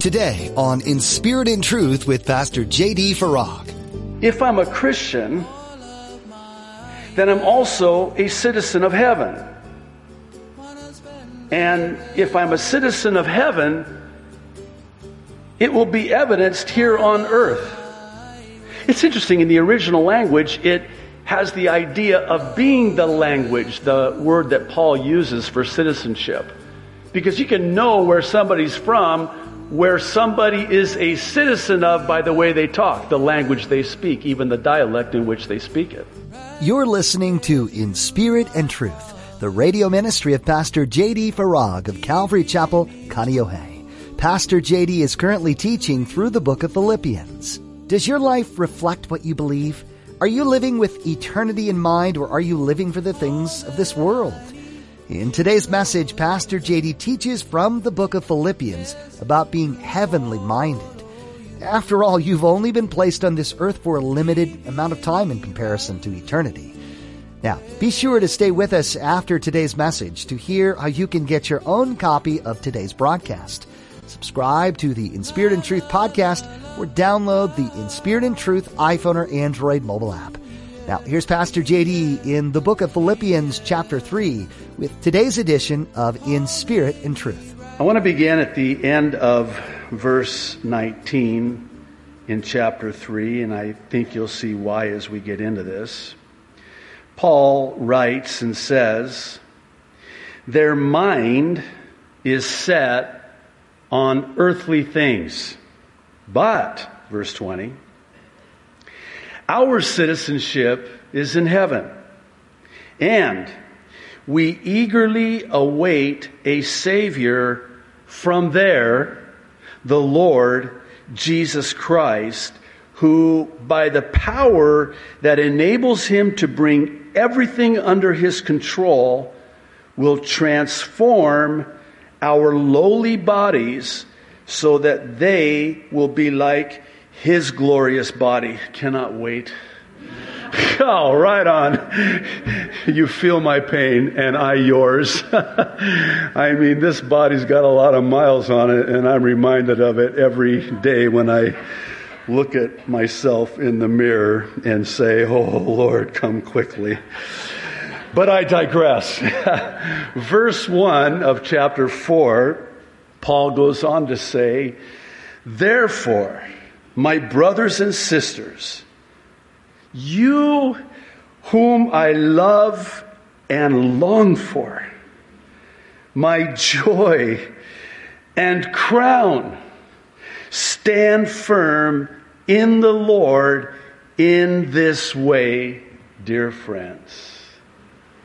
Today on In Spirit and Truth with Pastor J.D. Farag. If I'm a Christian, then I'm also a citizen of heaven. And if I'm a citizen of heaven, it will be evidenced here on earth. It's interesting, in the original language, it has the idea of being the language, the word that Paul uses for citizenship. Because you can know where somebody's from, where somebody is a citizen of by the way they talk, the language they speak, even the dialect in which they speak it. You're listening to In Spirit and Truth, the radio ministry of Pastor J.D. Farag of Calvary Chapel, Kaneohe. Pastor J.D. is currently teaching through the book of Philippians. Does your life reflect what you believe? Are you living with eternity in mind or are you living for the things of this world? In today's message, Pastor JD teaches from the book of Philippians about being heavenly minded. After all, you've only been placed on this earth for a limited amount of time in comparison to eternity. Now, be sure to stay with us after today's message to hear how you can get your own copy of today's broadcast. Subscribe to the In Spirit and Truth podcast or download the In Spirit and Truth iPhone or Android mobile app. Now, here's Pastor JD in the book of Philippians, chapter 3, with today's edition of In Spirit and Truth. I want to begin at the end of verse 19 in chapter 3, and I think you'll see why as we get into this. Paul writes and says, Their mind is set on earthly things. But, verse 20, our citizenship is in heaven. And we eagerly await a Savior from there, the Lord Jesus Christ, who, by the power that enables him to bring everything under his control, will transform our lowly bodies so that they will be like his glorious body. Cannot wait. Oh, right on. You feel my pain and I yours. I mean, this body's got a lot of miles on it and I'm reminded of it every day when I look at myself in the mirror and say, Oh Lord, come quickly. But I digress. Verse 1 of chapter 4, Paul goes on to say, Therefore, my brothers and sisters, you whom I love and long for, my joy and crown, stand firm in the Lord in this way, dear friends.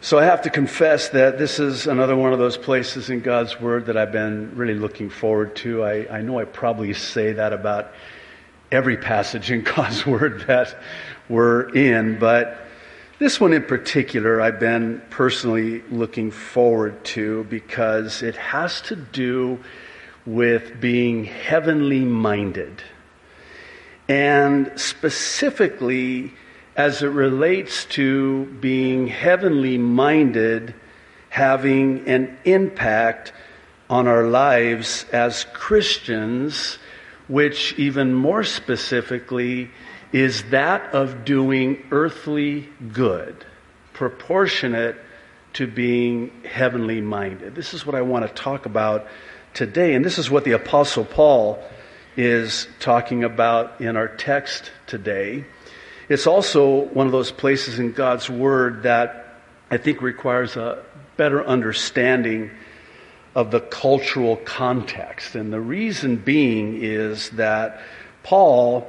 So I have to confess that this is another one of those places in God's Word that I've been really looking forward to. I, I know I probably say that about every passage in God's Word that we're in, but this one in particular I've been personally looking forward to because it has to do with being heavenly minded. And specifically, as it relates to being heavenly minded, having an impact on our lives as Christians which even more specifically is that of doing earthly good, proportionate to being heavenly minded. This is what I want to talk about today, and this is what the Apostle Paul is talking about in our text today. It's also one of those places in God's Word that I think requires a better understanding of the cultural context. And the reason being is that Paul,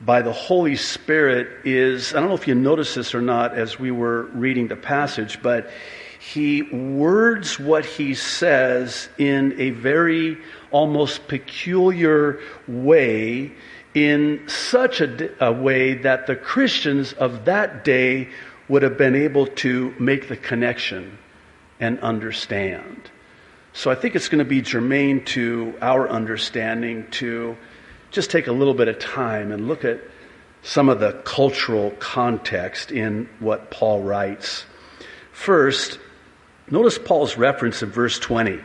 by the Holy Spirit, is, I don't know if you noticed this or not as we were reading the passage, but he words what he says in a very almost peculiar way, in such a, a way that the Christians of that day would have been able to make the connection and understand. So I think it's going to be germane to our understanding to just take a little bit of time and look at some of the cultural context in what Paul writes. First, notice Paul's reference in verse 20.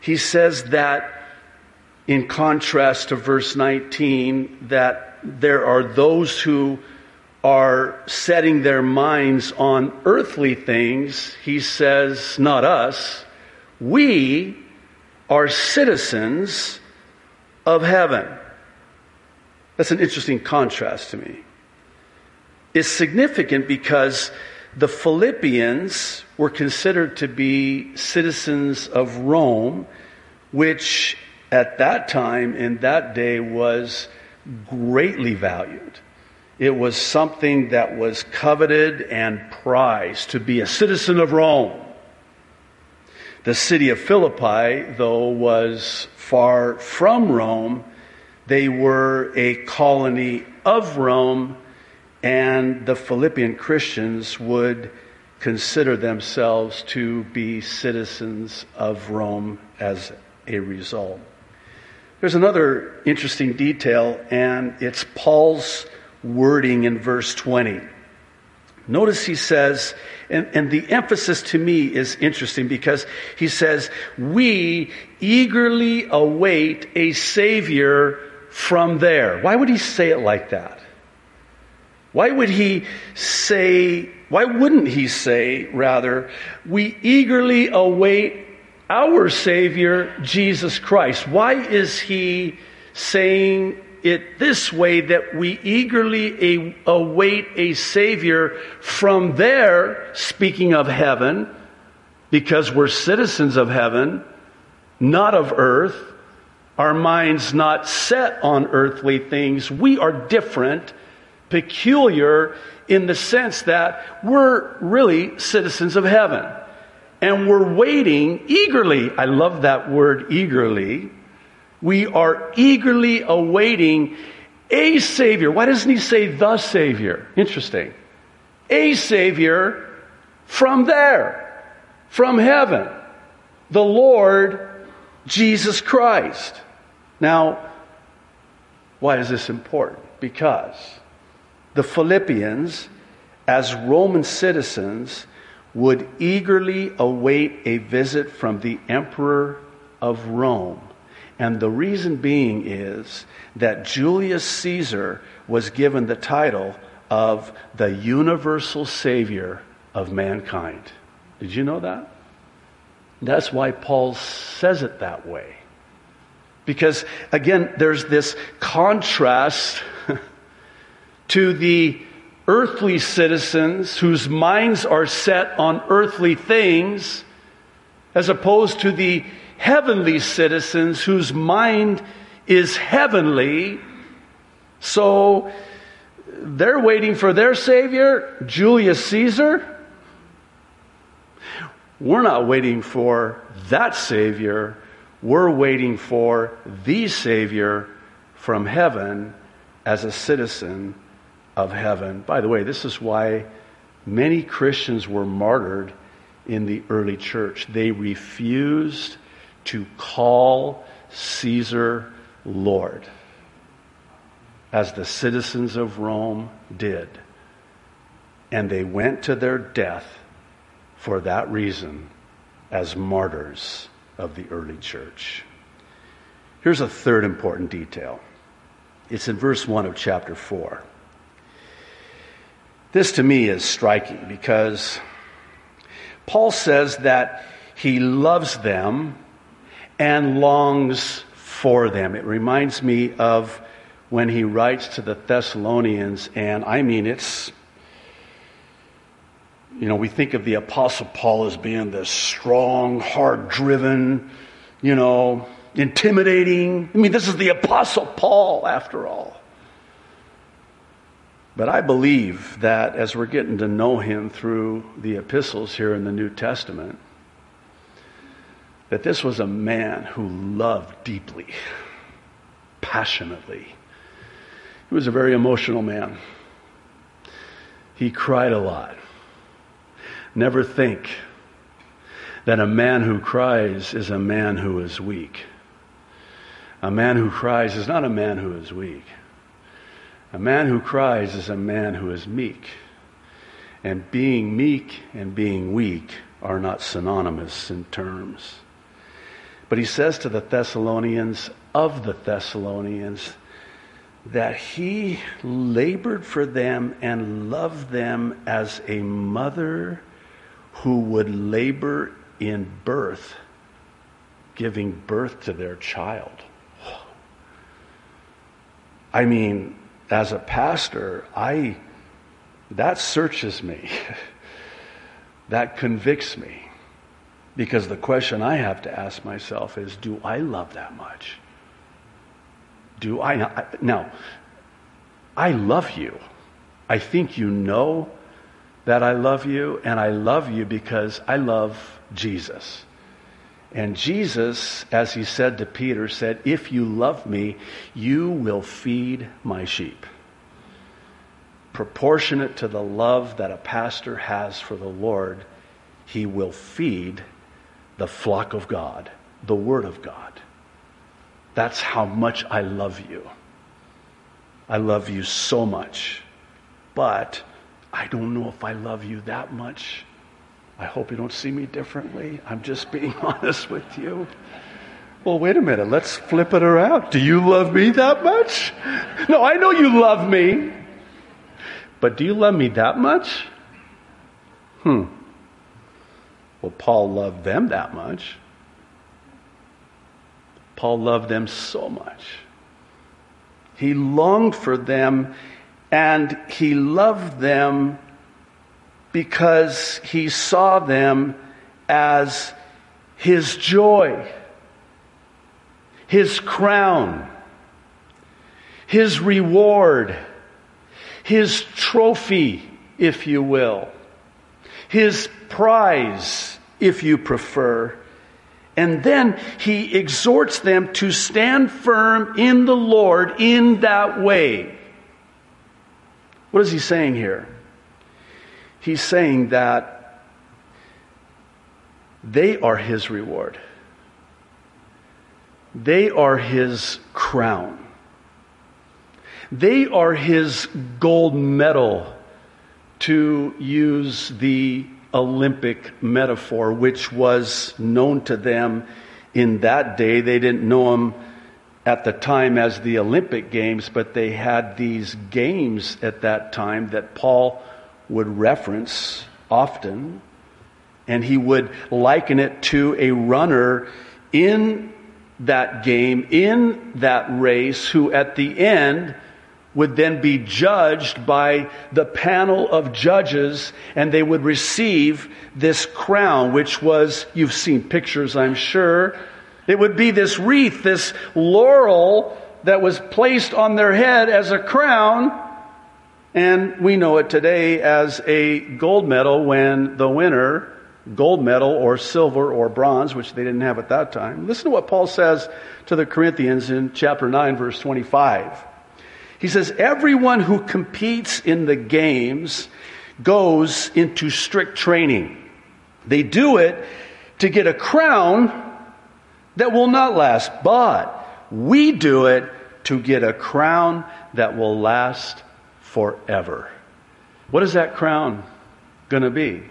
He says that in contrast to verse 19, that there are those who are setting their minds on earthly things, he says, not us, we are citizens of heaven. That's an interesting contrast to me. It's significant because the Philippians were considered to be citizens of Rome, which at that time, in that day, was greatly valued. It was something that was coveted and prized to be a citizen of Rome. The city of Philippi, though, was far from Rome. They were a colony of Rome, and the Philippian Christians would consider themselves to be citizens of Rome as a result. There's another interesting detail, and it's Paul's wording in verse 20. Notice he says, and, and, the emphasis to me is interesting because he says, We eagerly await a Savior from there. Why would he say it like that? Why would he say, why wouldn't he say, rather, we eagerly await our Savior, Jesus Christ? Why is he saying it this way that we eagerly await a Savior from there, speaking of heaven, because we're citizens of heaven, not of earth, our minds not set on earthly things. We are different, peculiar in the sense that we're really citizens of heaven. And we're waiting eagerly. I love that word eagerly we are eagerly awaiting a Savior. Why doesn't he say the Savior? Interesting. A Savior from there, from heaven. The Lord Jesus Christ. Now, why is this important? Because the Philippians, as Roman citizens, would eagerly await a visit from the Emperor of Rome and the reason being is that Julius Caesar was given the title of the universal savior of mankind. Did you know that? That's why Paul says it that way. Because, again, there's this contrast to the earthly citizens whose minds are set on earthly things, as opposed to the heavenly citizens whose mind is heavenly. So they're waiting for their Savior, Julius Caesar. We're not waiting for that Savior. We're waiting for the Savior from heaven as a citizen of heaven. By the way, this is why many Christians were martyred in the early church. They refused to call Caesar Lord, as the citizens of Rome did. And they went to their death for that reason as martyrs of the early church. Here's a third important detail it's in verse 1 of chapter 4. This to me is striking because Paul says that he loves them and longs for them. It reminds me of when he writes to the Thessalonians, and I mean, it's, you know, we think of the Apostle Paul as being this strong, hard driven, you know, intimidating. I mean, this is the Apostle Paul, after all. But I believe that as we're getting to know him through the epistles here in the New Testament, that this was a man who loved deeply, passionately. He was a very emotional man. He cried a lot. Never think that a man who cries is a man who is weak. A man who cries is not a man who is weak. A man who cries is a man who is meek. And being meek and being weak are not synonymous in terms. But he says to the Thessalonians, of the Thessalonians that he labored for them and loved them as a mother who would labor in birth, giving birth to their child. I mean, as a pastor, I that searches me. that convicts me. Because the question I have to ask myself is do I love that much? Do I not? now I love you. I think you know that I love you and I love you because I love Jesus. And Jesus, as he said to Peter, said, If you love me, you will feed my sheep. Proportionate to the love that a pastor has for the Lord, he will feed the flock of God, the Word of God. That's how much I love you. I love you so much. But I don't know if I love you that much I hope you don't see me differently. I'm just being honest with you. Well, wait a minute. Let's flip it around. Do you love me that much? No, I know you love me. But do you love me that much? Hmm. Well, Paul loved them that much. Paul loved them so much. He longed for them and he loved them because he saw them as his joy, his crown, his reward, his trophy, if you will, his prize, if you prefer. And then he exhorts them to stand firm in the Lord in that way. What is he saying here? He's saying that they are his reward. They are his crown. They are his gold medal, to use the Olympic metaphor, which was known to them in that day. They didn't know them at the time as the Olympic Games, but they had these games at that time that Paul would reference often, and he would liken it to a runner in that game, in that race, who at the end would then be judged by the panel of judges, and they would receive this crown, which was, you've seen pictures, I'm sure. It would be this wreath, this laurel that was placed on their head as a crown and we know it today as a gold medal when the winner, gold medal or silver or bronze, which they didn't have at that time. Listen to what Paul says to the Corinthians in chapter 9, verse 25. He says, Everyone who competes in the games goes into strict training. They do it to get a crown that will not last, but we do it to get a crown that will last forever. What is that crown going to be?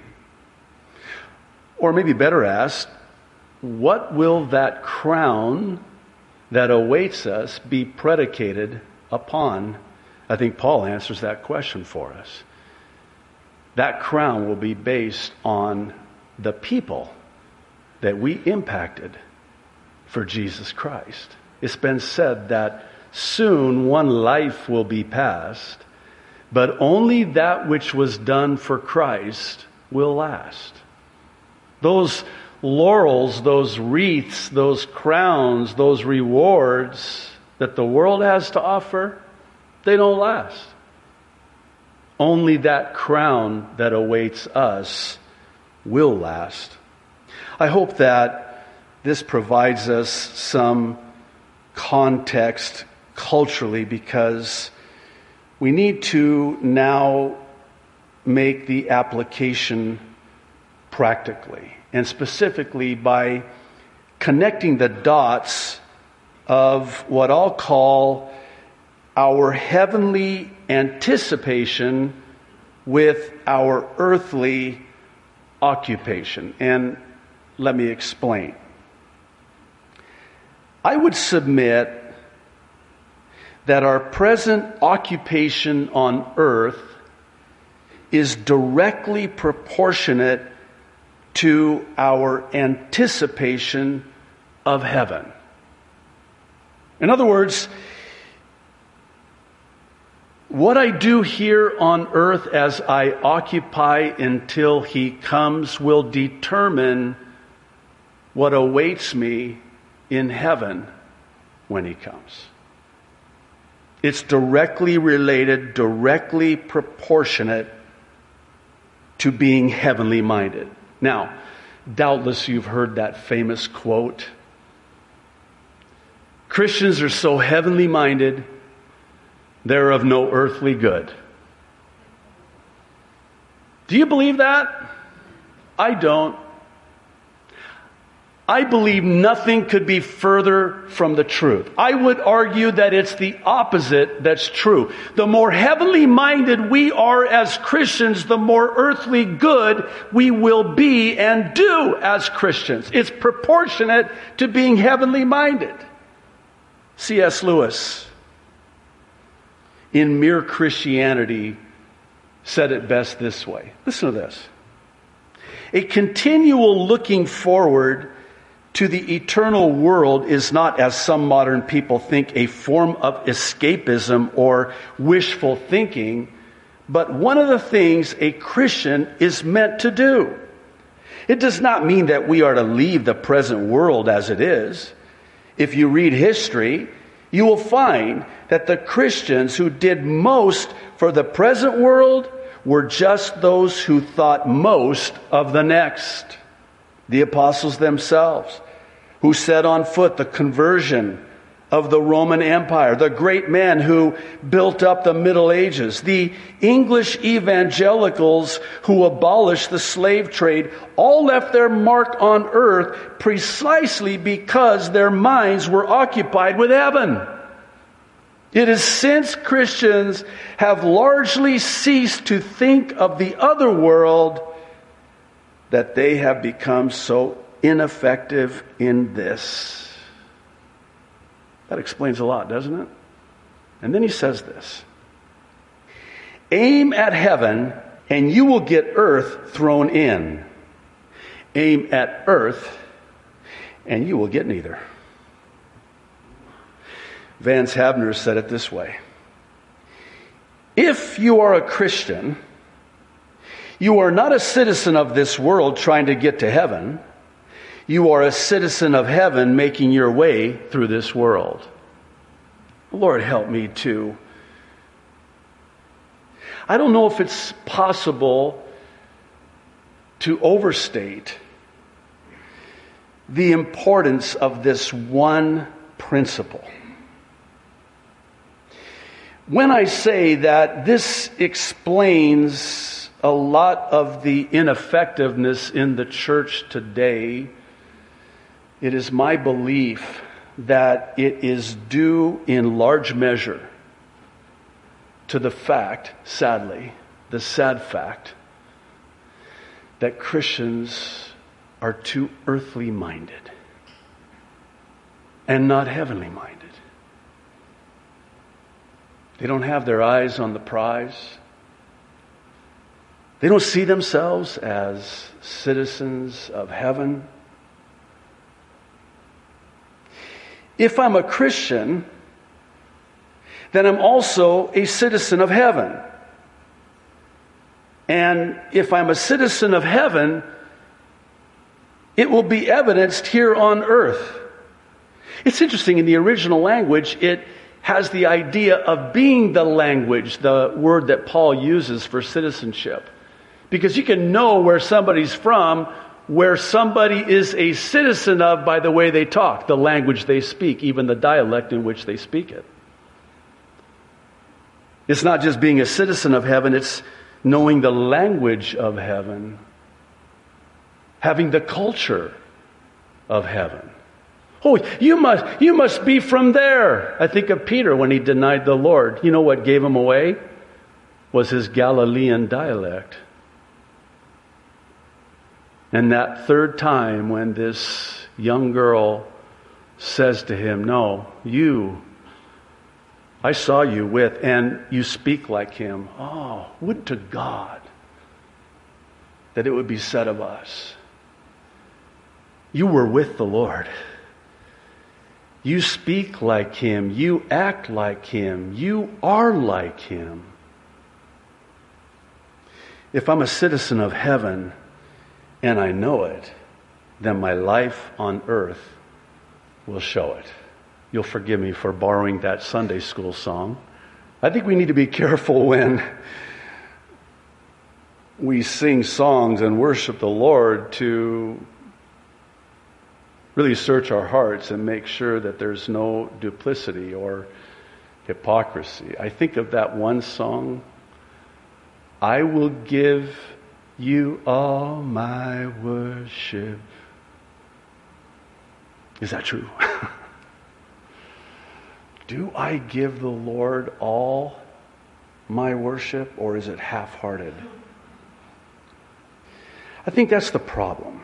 Or maybe better asked, what will that crown that awaits us be predicated upon? I think Paul answers that question for us. That crown will be based on the people that we impacted for Jesus Christ. It's been said that soon one life will be passed but only that which was done for Christ will last. Those laurels, those wreaths, those crowns, those rewards that the world has to offer, they don't last. Only that crown that awaits us will last. I hope that this provides us some context culturally because we need to now make the application practically, and specifically by connecting the dots of what I'll call our heavenly anticipation with our earthly occupation. And let me explain. I would submit that our present occupation on earth is directly proportionate to our anticipation of heaven. In other words, what I do here on earth as I occupy until He comes will determine what awaits me in heaven when He comes. It's directly related, directly proportionate to being heavenly minded. Now, doubtless you've heard that famous quote Christians are so heavenly minded, they're of no earthly good. Do you believe that? I don't. I believe nothing could be further from the truth. I would argue that it's the opposite that's true. The more heavenly minded we are as Christians, the more earthly good we will be and do as Christians. It's proportionate to being heavenly minded. C.S. Lewis, in Mere Christianity, said it best this way. Listen to this. A continual looking forward to the eternal world is not, as some modern people think, a form of escapism or wishful thinking, but one of the things a Christian is meant to do. It does not mean that we are to leave the present world as it is. If you read history, you will find that the Christians who did most for the present world were just those who thought most of the next. The apostles themselves, who set on foot the conversion of the Roman Empire, the great men who built up the Middle Ages, the English evangelicals who abolished the slave trade, all left their mark on earth precisely because their minds were occupied with heaven. It is since Christians have largely ceased to think of the other world that they have become so ineffective in this. That explains a lot, doesn't it? And then he says this Aim at heaven, and you will get earth thrown in. Aim at earth, and you will get neither. Vance Havner said it this way If you are a Christian, you are not a citizen of this world trying to get to heaven. You are a citizen of heaven making your way through this world. Lord, help me to. I don't know if it's possible to overstate the importance of this one principle. When I say that this explains a lot of the ineffectiveness in the church today. It is my belief that it is due in large measure to the fact, sadly, the sad fact, that Christians are too earthly minded and not heavenly minded. They don't have their eyes on the prize. They don't see themselves as citizens of heaven. If I'm a Christian, then I'm also a citizen of heaven. And if I'm a citizen of heaven, it will be evidenced here on earth. It's interesting, in the original language, it has the idea of being the language, the word that Paul uses for citizenship. Because you can know where somebody's from, where somebody is a citizen of by the way they talk, the language they speak, even the dialect in which they speak it. It's not just being a citizen of heaven, it's knowing the language of heaven, having the culture of heaven. Oh, you must, you must be from there. I think of Peter when he denied the Lord. You know what gave him away? Was his Galilean dialect. And that third time when this young girl says to him, No, you, I saw you with, and you speak like him. Oh, would to God that it would be said of us. You were with the Lord. You speak like him. You act like him. You are like him. If I'm a citizen of heaven and I know it, then my life on earth will show it. You'll forgive me for borrowing that Sunday school song. I think we need to be careful when we sing songs and worship the Lord to really search our hearts and make sure that there's no duplicity or hypocrisy. I think of that one song, I will give you all my worship. Is that true? Do I give the Lord all my worship or is it half hearted? I think that's the problem.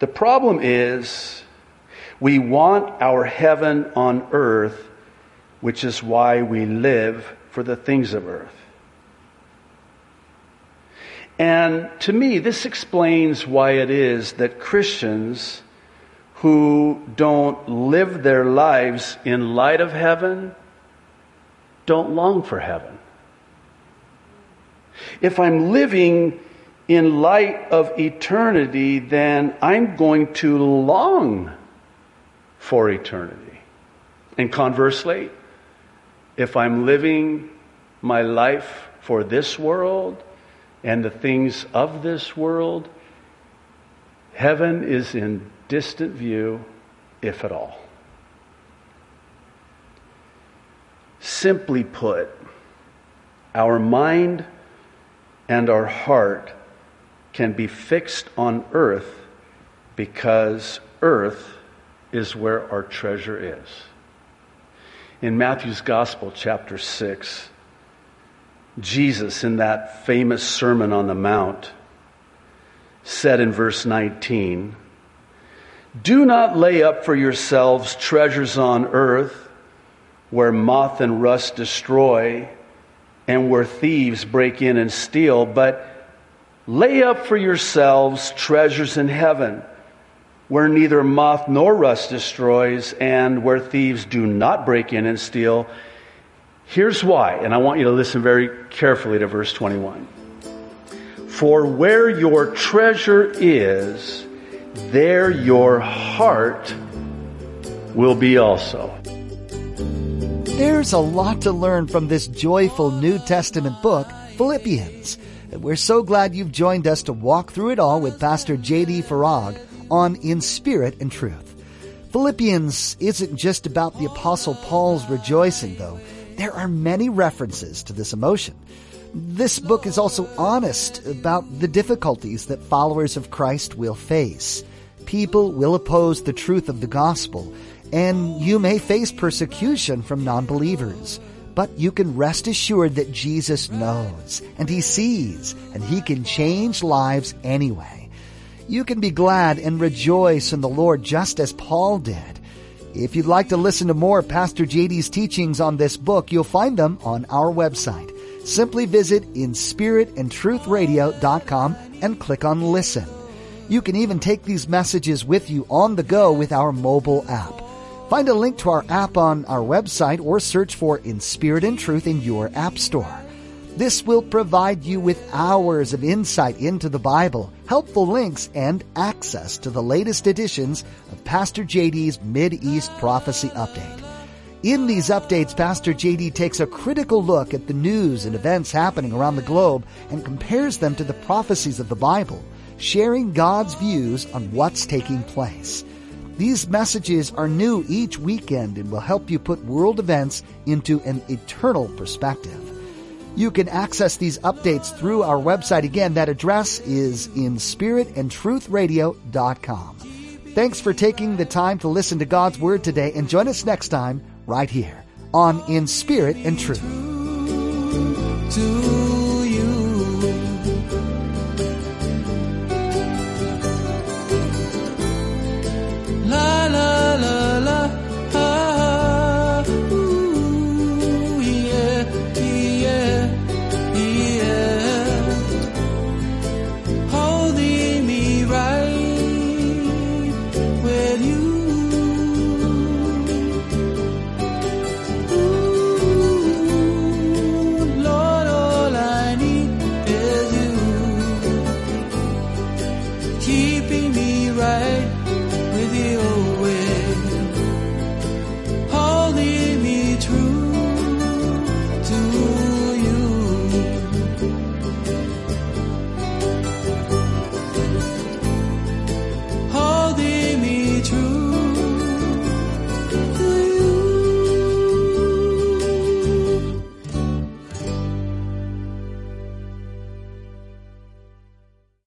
The problem is we want our heaven on earth, which is why we live for the things of earth. And to me, this explains why it is that Christians who don't live their lives in light of heaven don't long for heaven. If I'm living in light of eternity, then I'm going to long for eternity. And conversely, if I'm living my life for this world and the things of this world, heaven is in distant view, if at all. Simply put, our mind and our heart can be fixed on earth because earth is where our treasure is. In Matthew's Gospel, chapter 6, Jesus, in that famous Sermon on the Mount, said in verse 19, Do not lay up for yourselves treasures on earth where moth and rust destroy and where thieves break in and steal, but Lay up for yourselves treasures in heaven, where neither moth nor rust destroys, and where thieves do not break in and steal. Here's why, and I want you to listen very carefully to verse 21. For where your treasure is, there your heart will be also. There's a lot to learn from this joyful New Testament book, Philippians. And We're so glad you've joined us to walk through it all with Pastor J.D. Farag on In Spirit and Truth. Philippians isn't just about the Apostle Paul's rejoicing, though. There are many references to this emotion. This book is also honest about the difficulties that followers of Christ will face. People will oppose the truth of the gospel, and you may face persecution from non-believers. But you can rest assured that Jesus knows and He sees and He can change lives anyway. You can be glad and rejoice in the Lord just as Paul did. If you'd like to listen to more Pastor JD's teachings on this book, you'll find them on our website. Simply visit inspiritandtruthradio.com and click on listen. You can even take these messages with you on the go with our mobile app. Find a link to our app on our website or search for In Spirit and Truth in your app store. This will provide you with hours of insight into the Bible, helpful links, and access to the latest editions of Pastor JD's Mid-East Prophecy Update. In these updates, Pastor JD takes a critical look at the news and events happening around the globe and compares them to the prophecies of the Bible, sharing God's views on what's taking place. These messages are new each weekend and will help you put world events into an eternal perspective. You can access these updates through our website. Again, that address is in spiritandtruthradio.com. Thanks for taking the time to listen to God's Word today and join us next time right here on In Spirit and Truth.